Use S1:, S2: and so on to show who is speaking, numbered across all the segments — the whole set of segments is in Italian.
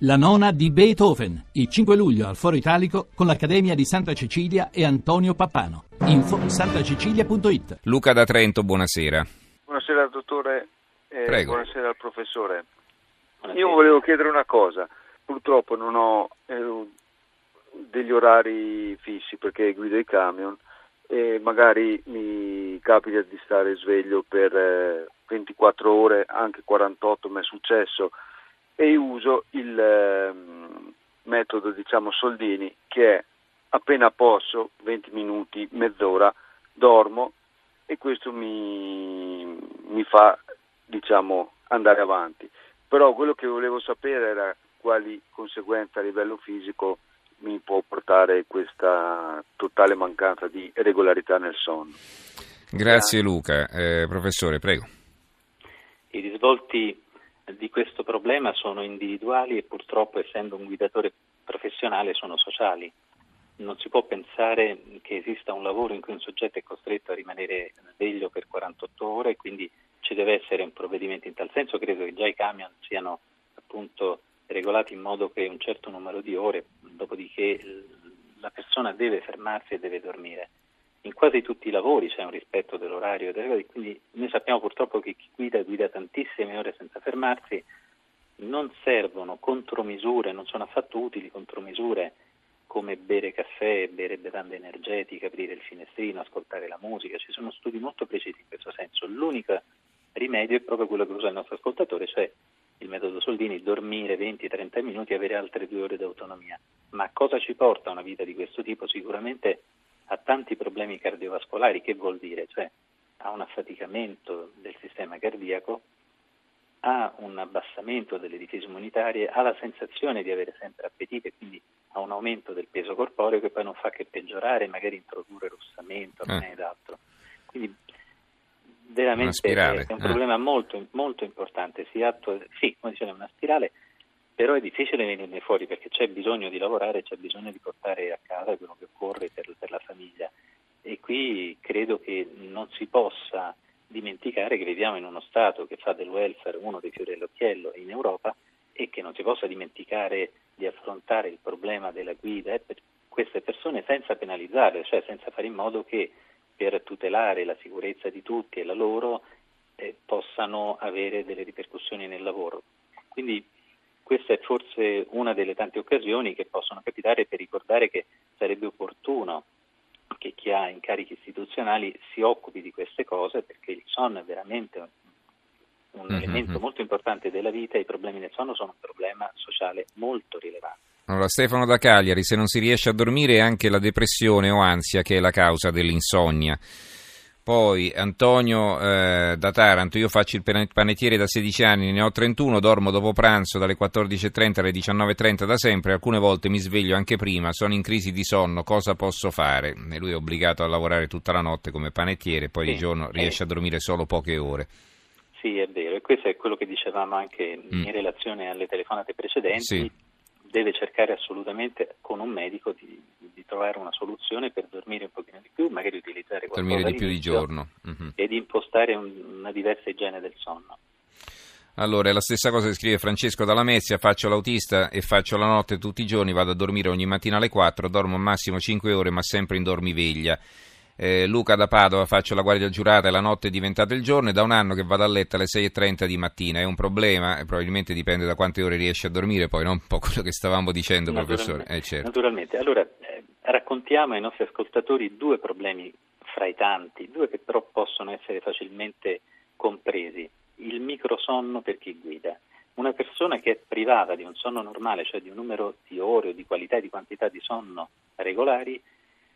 S1: La nona di Beethoven, il 5 luglio al Foro Italico con l'Accademia di Santa Cecilia e Antonio Pappano. Info santacecilia.it.
S2: Luca da Trento, buonasera.
S3: Buonasera dottore, eh,
S2: Prego.
S3: buonasera al professore. Io volevo chiedere una cosa, purtroppo non ho eh, degli orari fissi perché guido i camion e magari mi capita di stare sveglio per eh, 24 ore, anche 48 mi è successo e uso il ehm, metodo diciamo soldini che è appena posso, 20 minuti, mezz'ora, dormo e questo mi, mi fa diciamo andare avanti. Però quello che volevo sapere era quali conseguenze a livello fisico mi può portare questa totale mancanza di regolarità nel sonno.
S2: Grazie Luca. Eh, professore, prego.
S4: I risvolti di questo problema sono individuali e purtroppo essendo un guidatore professionale sono sociali. Non si può pensare che esista un lavoro in cui un soggetto è costretto a rimanere sveglio per 48 ore e quindi ci deve essere un provvedimento in tal senso. Credo che già i camion siano appunto regolati in modo che un certo numero di ore, dopodiché la persona deve fermarsi e deve dormire. In quasi tutti i lavori c'è un rispetto dell'orario, quindi noi sappiamo purtroppo che chi guida guida tantissime ore senza fermarsi, non servono contromisure, non sono affatto utili contromisure come bere caffè, bere bevande energetiche, aprire il finestrino, ascoltare la musica, ci sono studi molto precisi in questo senso. L'unico rimedio è proprio quello che usa il nostro ascoltatore, cioè il metodo Soldini, dormire 20-30 minuti e avere altre due ore di autonomia. Ma cosa ci porta una vita di questo tipo? Sicuramente a tanti problemi cardiovascolari, che vuol dire? Cioè a un affaticamento del sistema cardiaco, a un abbassamento delle difese immunitarie, ha la sensazione di avere sempre appetito e quindi a un aumento del peso corporeo che poi non fa che peggiorare magari introdurre rossamento,
S2: Eh.
S4: ed altro. Quindi veramente è un
S2: eh.
S4: problema molto, molto importante. Si attua, sì, come dicevo, è una spirale, però è difficile venirne fuori perché c'è bisogno di lavorare, c'è bisogno di portare a casa quello che occorre per, per la famiglia. E qui credo che non si possa dimenticare che viviamo in uno Stato che fa del welfare uno dei fiori all'occhiello in Europa e che non si possa dimenticare di affrontare il problema della guida eh, per queste persone senza penalizzarle, cioè senza fare in modo che per tutelare la sicurezza di tutti e la loro eh, possano avere delle ripercussioni nel lavoro. Quindi questa è forse una delle tante occasioni che possono capitare per ricordare che sarebbe opportuno che chi ha incarichi istituzionali si occupi di queste cose perché il sonno è veramente un,
S2: Mhm.
S4: elemento molto importante della vita e i problemi del sonno sono un problema sociale molto rilevante.
S2: Allora, Stefano da Cagliari, se non si riesce a dormire è anche la depressione o ansia che è la causa dell'insonnia. Poi Antonio eh, da Taranto, io faccio il pane- panettiere da 16 anni, ne ho 31, dormo dopo pranzo dalle 14.30 alle 19.30 da sempre, alcune volte mi sveglio anche prima, sono in crisi di sonno, cosa posso fare? E lui è obbligato a lavorare tutta la notte come panettiere, poi
S4: Sì,
S2: di giorno
S4: eh.
S2: riesce a dormire solo poche ore.
S4: Sì, è vero, e questo è quello che dicevamo anche
S2: Mm.
S4: in relazione alle telefonate precedenti.
S2: Sì.
S4: Deve cercare assolutamente con un medico di, di trovare una soluzione per dormire un pochino di più, magari utilizzare qualcosa
S2: Dormire di più di giorno. Mhm.
S4: e di impostare un- una diversa igiene del sonno.
S2: Allora, è la stessa cosa che scrive Francesco dalla Mezia, faccio l'autista e faccio la notte tutti i giorni, vado a dormire ogni mattina alle 4, dormo al massimo 5 ore ma sempre in dormiveglia. Eh, Luca da Padova, faccio la guardia giurata e la notte è diventata il giorno, è da un anno che vado a letto alle 6.30 di mattina, è un problema, e probabilmente dipende da quante ore riesce a dormire, poi non un po' quello che stavamo dicendo, professore. Eh, certo.
S4: Naturalmente. Allora, eh, raccontiamo ai nostri ascoltatori due problemi fra i tanti, due che però possono essere facilmente compresi. Il microsonno per chi guida. Una persona che è privata di un sonno normale, cioè di un numero di ore o di qualità e di quantità di sonno regolari,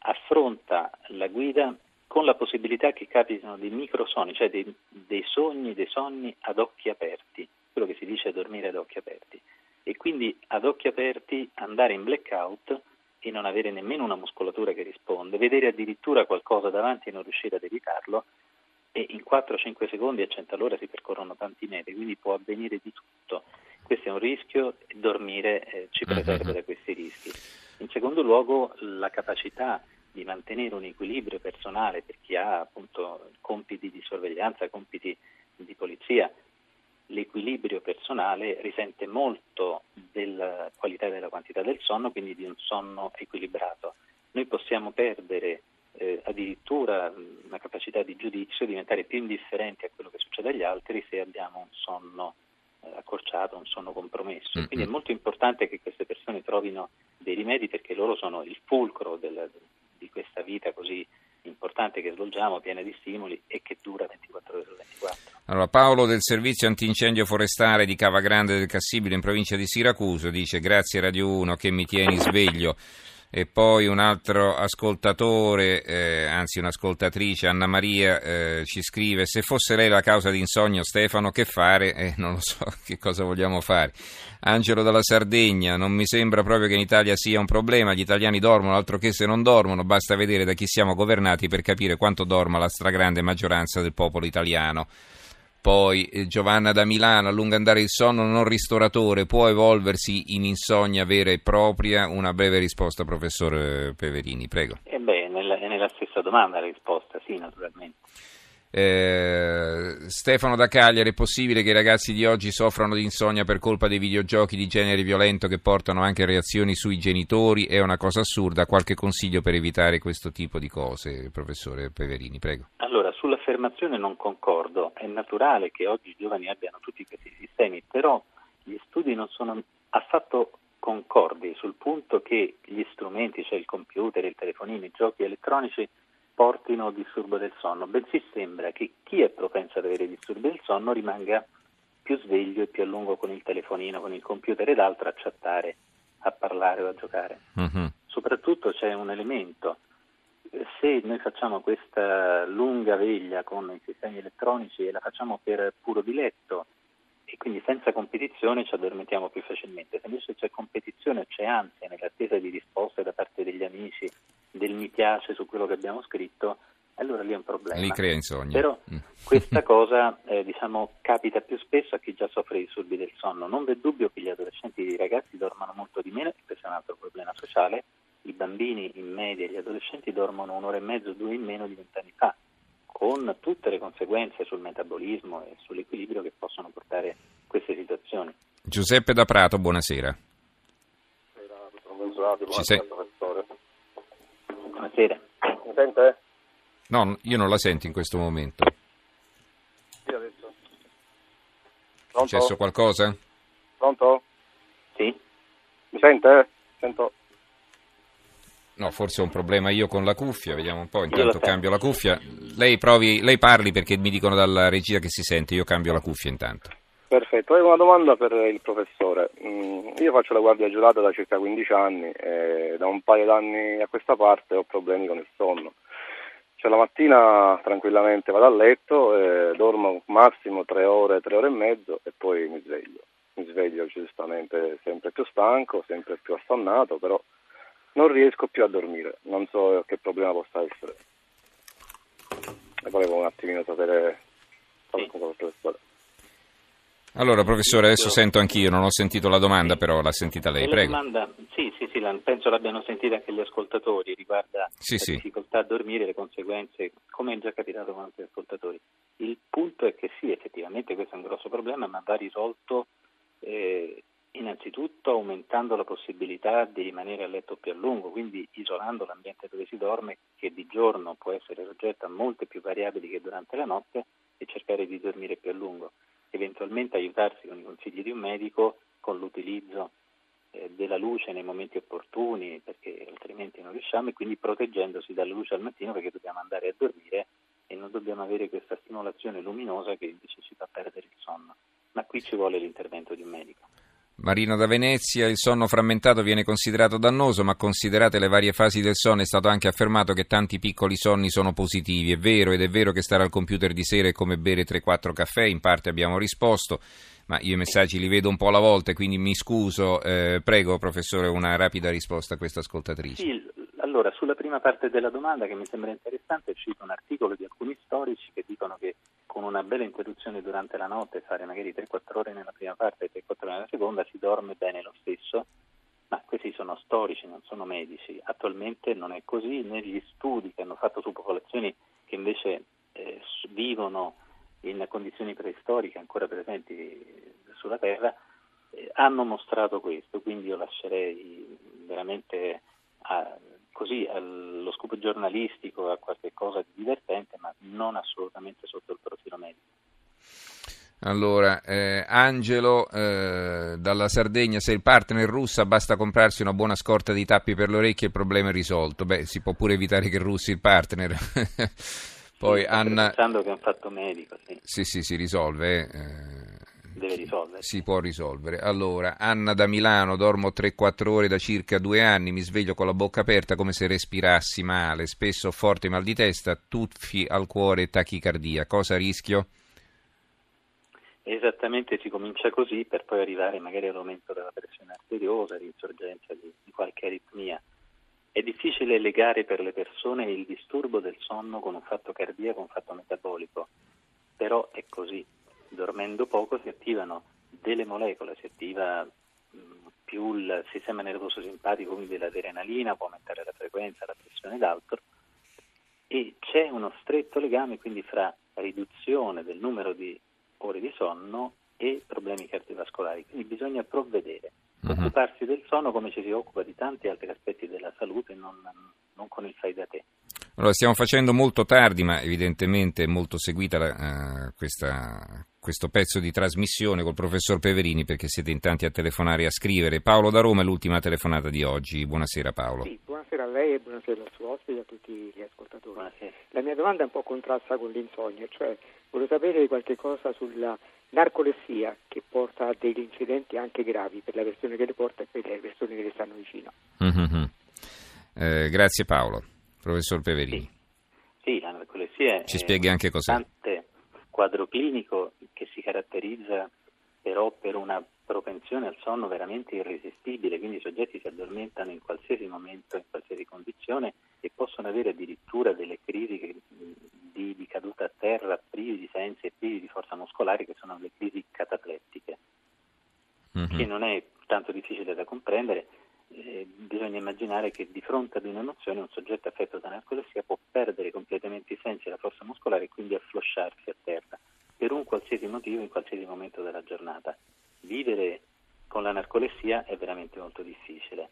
S4: affronta la guida con la possibilità che capitino dei microsonni, cioè dei, dei sogni, dei sonni ad occhi aperti, quello che si dice dormire ad occhi aperti. E quindi ad occhi aperti andare in blackout e non avere nemmeno una muscolatura che risponde, vedere addirittura qualcosa davanti e non riuscire ad evitarlo e in 4-5 secondi a 100 all'ora si percorrono tanti metri, quindi può avvenire di tutto. Questo è un rischio dormire eh, ci preserva da questi rischi. In secondo luogo la capacità di mantenere un equilibrio personale per chi ha appunto compiti di sorveglianza, compiti di polizia, l'equilibrio personale risente molto della qualità e della quantità del sonno, quindi di un sonno equilibrato. Noi possiamo perdere eh, addirittura una capacità di giudizio, diventare più indifferenti a quello che succede agli altri se abbiamo un sonno eh, accorciato, un sonno compromesso. Mm-hmm. Quindi è molto importante che queste persone trovino dei rimedi perché loro sono il fulcro del, di questa vita così importante che svolgiamo, piena di stimoli e che dura 24 ore su 24.
S2: Allora, Paolo del servizio antincendio forestale di Cava Grande del Cassibile in provincia di Siracusa dice grazie Radio 1 che mi tieni sveglio e poi un altro ascoltatore, eh, anzi un'ascoltatrice, Anna Maria, eh, ci scrive se fosse lei la causa di insonnia Stefano che fare? Eh, non lo so che cosa vogliamo fare. Angelo dalla Sardegna, non mi sembra proprio che in Italia sia un problema, gli italiani dormono, altro che se non dormono, basta vedere da chi siamo governati per capire quanto dorma la stragrande maggioranza del popolo italiano. Poi eh, Giovanna da Milano, a lungo andare il sonno non ristoratore può evolversi in insonnia vera e propria? Una breve risposta, professor Peverini, prego.
S4: Eh beh, nella, è nella stessa domanda la risposta, sì, naturalmente.
S2: Eh, Stefano da Cagliari, è possibile che i ragazzi di oggi soffrano di insonnia per colpa dei videogiochi di genere violento che portano anche reazioni sui genitori? È una cosa assurda. Qualche consiglio per evitare questo tipo di cose, professore Peverini, prego.
S4: Allora, sull'affermazione non concordo. È naturale che oggi i giovani abbiano tutti questi sistemi, però gli studi non sono affatto concordi sul punto che gli strumenti, cioè il computer, il telefonino, i giochi elettronici, portino disturbo del sonno, bensì sembra che chi è propenso ad avere disturbi del sonno rimanga più sveglio e più a lungo con il telefonino, con il computer ed altro a chattare, a parlare o a giocare. Uh-huh. Soprattutto c'è un elemento, se noi facciamo questa lunga veglia con i sistemi elettronici e la facciamo per puro diletto e quindi senza competizione ci addormentiamo più facilmente, se invece c'è competizione, c'è ansia nell'attesa di risposte da parte degli amici del mi piace su quello che abbiamo scritto, allora lì è un problema.
S2: Li crea insonnia.
S4: Però mm. questa cosa eh, diciamo, capita più spesso a chi già soffre di disturbi del sonno. Non v'è dubbio che gli adolescenti e i ragazzi dormano molto di meno, questo è un altro problema sociale. I bambini in media e gli adolescenti dormono un'ora e mezzo, due in meno di vent'anni fa, con tutte le conseguenze sul metabolismo e sull'equilibrio che possono portare queste situazioni.
S2: Giuseppe da Prato, buonasera.
S5: Buonasera, Ci sei?
S4: Buonasera.
S5: Mi sente?
S2: No, io non la sento in questo momento.
S5: Sì, adesso.
S2: È successo qualcosa?
S5: Pronto?
S4: Sì.
S5: Mi sente? Sento.
S2: No, forse ho un problema io con la cuffia, vediamo un po', intanto cambio la cuffia. Lei, provi, lei parli perché mi dicono dalla regia che si sente, io cambio la cuffia intanto.
S5: Perfetto, avevo una domanda per il professore. Mm, io faccio la guardia giurata da circa 15 anni e da un paio d'anni a questa parte ho problemi con il sonno. Cioè la mattina tranquillamente vado a letto, e dormo massimo 3 ore, 3 ore e mezzo e poi mi sveglio. Mi sveglio giustamente sempre più stanco, sempre più assonnato, però non riesco più a dormire. Non so che problema possa essere. E volevo un attimino sapere qualcosa sì. professore.
S2: Allora, professore, adesso sento anch'io, non ho sentito la domanda, però l'ha sentita lei, prego.
S4: Domanda, sì, sì, sì, penso l'abbiano sentita anche gli ascoltatori, riguarda
S2: sì,
S4: la
S2: sì.
S4: difficoltà a dormire, le conseguenze, come è già capitato con altri ascoltatori. Il punto è che sì, effettivamente questo è un grosso problema, ma va risolto eh, innanzitutto aumentando la possibilità di rimanere a letto più a lungo, quindi isolando l'ambiente dove si dorme, che di giorno può essere soggetto a molte più variabili che durante la notte, e cercare di dormire più a lungo eventualmente aiutarsi con i consigli di un medico con l'utilizzo eh, della luce nei momenti opportuni perché altrimenti non riusciamo e quindi proteggendosi dalla luce al mattino perché dobbiamo andare a dormire e non dobbiamo avere questa stimolazione luminosa che invece ci fa perdere il sonno. Ma qui ci vuole l'intervento di un medico.
S2: Marino da Venezia, il sonno frammentato viene considerato dannoso, ma considerate le varie fasi del sonno è stato anche affermato che tanti piccoli sonni sono positivi. È vero ed è vero che stare al computer di sera è come bere 3-4 caffè, in parte abbiamo risposto, ma io i messaggi li vedo un po' alla volta, quindi mi scuso. Eh, prego, professore, una rapida risposta a questa ascoltatrice.
S4: Sì, allora, sulla prima parte della domanda che mi sembra interessante, cito un articolo di alcuni storici che dicono che con una bella interruzione durante la notte, fare magari 3-4 ore nella prima parte e 3-4 ore nella seconda, si dorme bene lo stesso, ma questi sono storici, non sono medici. Attualmente non è così, negli studi che hanno fatto su popolazioni che invece eh, vivono in condizioni preistoriche ancora presenti sulla Terra, eh, hanno mostrato questo, quindi io lascerei veramente a, così allo scopo giornalistico a qualche cosa di divertente, ma non assolutamente sotto il medico.
S2: Allora, eh, Angelo eh, dalla Sardegna, se il partner è russa basta comprarsi una buona scorta di tappi per le orecchie e il problema è risolto. Beh, si può pure evitare che russi il partner. Poi
S4: sì,
S2: Anna...
S4: Pensando che è un fatto medico, sì.
S2: Sì, sì, si risolve. Eh,
S4: Deve risolvere.
S2: Si può risolvere. Allora, Anna da Milano, dormo 3-4 ore da circa due anni, mi sveglio con la bocca aperta come se respirassi male, spesso ho forte mal di testa, tuffi al cuore e tachicardia. Cosa rischio?
S4: Esattamente si comincia così per poi arrivare magari all'aumento della pressione arteriosa, all'insorgenza di, di qualche aritmia. È difficile legare per le persone il disturbo del sonno con un fatto cardiaco, un fatto metabolico, però è così. Dormendo poco si attivano delle molecole, si attiva mh, più il sistema nervoso simpatico, quindi l'adrenalina, può aumentare la frequenza, la pressione ed altro, e c'è uno stretto legame quindi fra riduzione del numero di ore di sonno e problemi cardiovascolari. Quindi bisogna provvedere, uh-huh. occuparsi del sonno come ci si occupa di tanti altri aspetti della salute, non, non con il fai da te.
S2: Allora, stiamo facendo molto tardi, ma evidentemente è molto seguita uh, questa, questo pezzo di trasmissione col professor Peverini perché siete in tanti a telefonare e a scrivere. Paolo da Roma è l'ultima telefonata di oggi. Buonasera Paolo.
S6: Sì, buonasera a lei e buonasera al suo ospite e a tutti gli ascoltatori. Buonasera. La mia domanda è un po' contrasta con l'insonnia, cioè volevo sapere qualche cosa sulla narcolessia che porta a degli incidenti anche gravi per la persona che le porta e per le persone che le stanno vicino.
S2: Mm-hmm. Eh, grazie Paolo. Professor Peverini.
S4: Sì, sì la narcolessia
S2: Ci spieghi anche cos'è.
S4: Un quadro clinico che si caratterizza però per una propensione al sonno veramente irresistibile, quindi i soggetti si addormentano in qualsiasi momento, in qualsiasi condizione e possono avere addirittura delle crisi di, di, caduta a terra privi di sensi e privi di forza muscolare che sono le crisi cataplettiche, mm-hmm. che non è tanto difficile da comprendere eh, bisogna immaginare che di fronte ad un'emozione un soggetto affetto da narcolessia può perdere completamente i sensi e la forza muscolare e quindi afflosciarsi a terra per un qualsiasi motivo in qualsiasi momento della giornata. Vivere con la narcolessia è veramente molto difficile.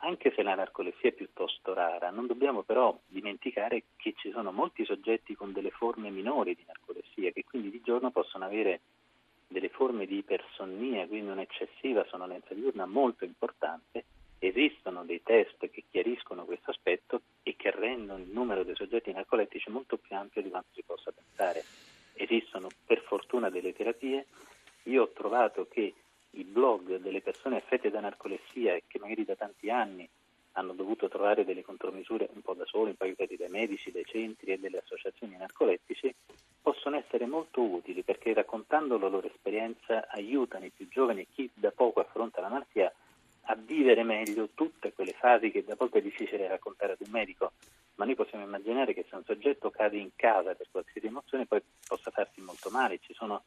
S4: Anche se la narcolessia è piuttosto rara, non dobbiamo però dimenticare che ci sono molti soggetti con delle forme minori di narcolessia che quindi di giorno possono avere delle forme di ipersonnia, quindi un'eccessiva sonnolenza diurna molto importante Esistono dei test che chiariscono questo aspetto e che rendono il numero dei soggetti narcolettici molto più ampio di quanto si possa pensare. Esistono per fortuna delle terapie. Io ho trovato che i blog delle persone affette da narcolessia e che magari da tanti anni hanno dovuto trovare delle contromisure un po' da soli, aiutati dai medici, dai centri e delle associazioni narcolettici, possono essere molto utili perché raccontando la loro esperienza aiutano i più giovani e chi da poco affronta la malattia a vivere meglio tutte quelle fasi che a volte è difficile raccontare ad un medico, ma noi possiamo immaginare che se un soggetto cade in casa per qualsiasi emozione poi possa farsi molto male. Ci sono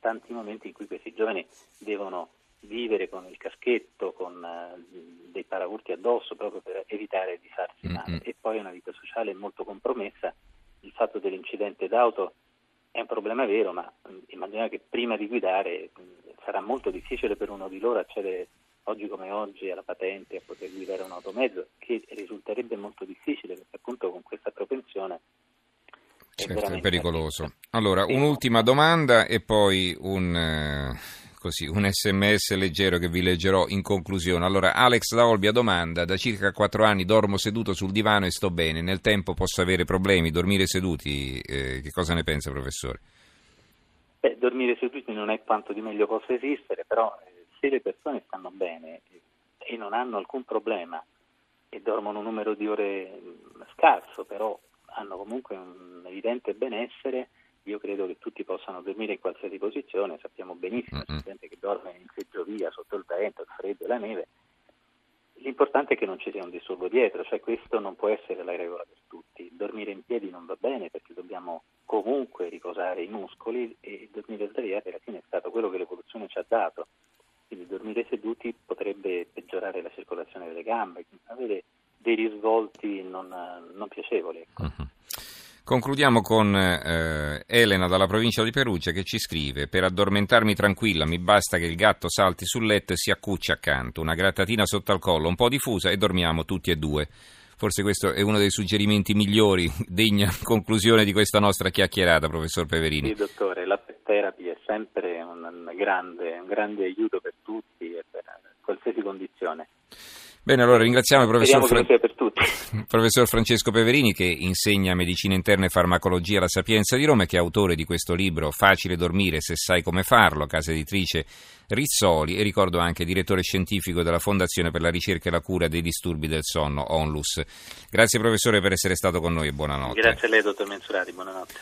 S4: tanti momenti in cui questi giovani devono vivere con il caschetto, con uh, dei paraurti addosso proprio per evitare di farsi male. Mm-hmm. E poi una vita sociale molto compromessa. Il fatto dell'incidente d'auto è un problema vero, ma um, immaginate che prima di guidare um, sarà molto difficile per uno di loro accedere oggi come oggi alla patente a poter guidare un automezzo, che risulterebbe molto difficile perché appunto con questa propensione
S2: è, certo, è pericoloso. Allora, un'ultima domanda e poi un, eh, così, un, sms leggero che vi leggerò in conclusione. Allora, Alex da Olbia domanda, da circa 4 anni dormo seduto sul divano e sto bene, nel tempo posso avere problemi, dormire seduti, eh, che cosa ne pensa professore?
S4: Beh, dormire seduti non è quanto di meglio possa esistere, però eh, se le persone stanno bene e non hanno alcun problema e dormono un numero di ore scarso, però hanno comunque un evidente benessere, io credo che tutti possano dormire in qualsiasi posizione, sappiamo benissimo c'è gente che dorme in seggiovia, sotto il vento, il freddo e la neve. L'importante è che non ci sia un disturbo dietro, cioè questo non può essere la regola per tutti. Dormire in piedi non va bene perché dobbiamo comunque riposare i muscoli e dormire sdraiati alla fine è stato quello che l'evoluzione ci ha dato quindi dormire seduti potrebbe peggiorare la circolazione delle gambe, avere dei risvolti non, non piacevoli. Ecco. Uh-huh.
S2: Concludiamo con eh, Elena dalla provincia di Perugia che ci scrive: Per addormentarmi tranquilla mi basta che il gatto salti sul letto e si accucci accanto, una grattatina sotto al collo, un po' diffusa e dormiamo tutti e due. Forse questo è uno dei suggerimenti migliori, degna conclusione di questa nostra chiacchierata, professor Peverini.
S4: Sì, dottore, la therapy è sempre un grande, un grande aiuto per tutti e per qualsiasi condizione.
S2: Bene, allora ringraziamo il professor,
S4: Fra-
S2: professor, Francesco Peverini che insegna medicina interna e farmacologia alla Sapienza di Roma e che è autore di questo libro Facile dormire se sai come farlo, casa editrice Rizzoli e ricordo anche direttore scientifico della Fondazione per la ricerca e la cura dei disturbi del sonno, ONLUS. Grazie professore per essere stato con noi e buonanotte.
S4: Grazie a lei dottor Mensurati, buonanotte.